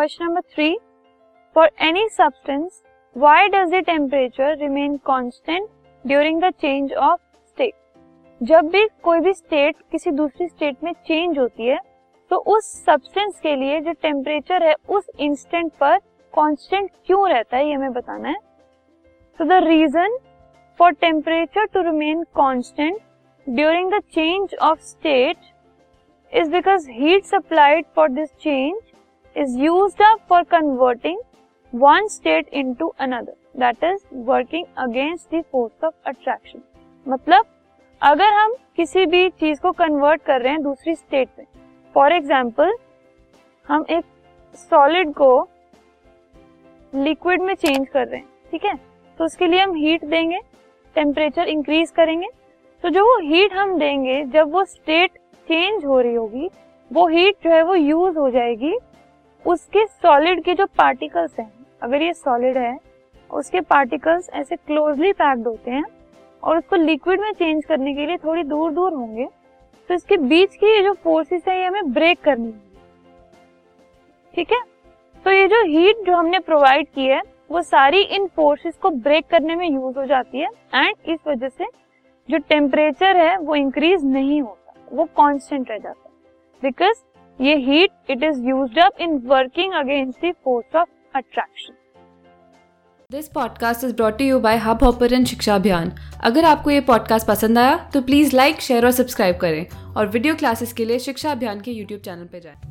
Question number three for any substance why does the temperature remain constant during the change of state जब भी कोई भी state किसी दूसरी स्टेट में चेंज होती है तो उस सब्सटेंस के लिए जो टेम्परेचर है, उस इंस्टेंट पर कांस्टेंट क्यों रहता है, ये हमें बताना है। So the reason for temperature to remain constant during the change of state is because heat supplied for this change is up for converting one state into another that is working against the force of attraction मतलब अगर हम किसी भी चीज़ को convert कर रहे हैं दूसरी स्टेट में फॉर एग्ज़ाम्पल हम एक सॉलिड को लिक्विड में चेंज कर रहे हैं, ठीक है? तो उसके लिए हम हीट देंगे टेम्परेचर इंक्रीज करेंगे। तो जो वो हीट हम देंगे, जब वो स्टेट चेंज हो रही होगी, वो हीट जो है वो यूज़ हो जाएगी उसके सॉलिड के जो पार्टिकल्स हैं, अगर ये सॉलिड है, उसके पार्टिकल्स ऐसे क्लोजली पैक्ड होते हैं और उसको लिक्विड में चेंज करने के लिए थोड़ी दूर दूर होंगे तो इसके बीच की ये जो फोर्सेस है, ये हमें ब्रेक करनी होगी ठीक है? तो ये जो हीट जो हमने प्रोवाइड की है, वो सारी इन फोर्सेस को ब्रेक करने में यूज़ हो जाती है एंड इस वजह से जो टेम्परेचर है, वो इंक्रीज नहीं होता, वो कांस्टेंट रह जाता है। बिकॉज़ ये heat it is use up in working against the force of attraction this podcast is brought you by hub hopper Shiksha Abhiyan अगर आपको ये पॉडकास्ट पसंद आया तो प्लीज़ लाइक शेयर और सब्सक्राइब करें। और वीडियो क्लासेस के लिए शिक्षा अभियान के यूट्यूब चैनल पर जाएँ।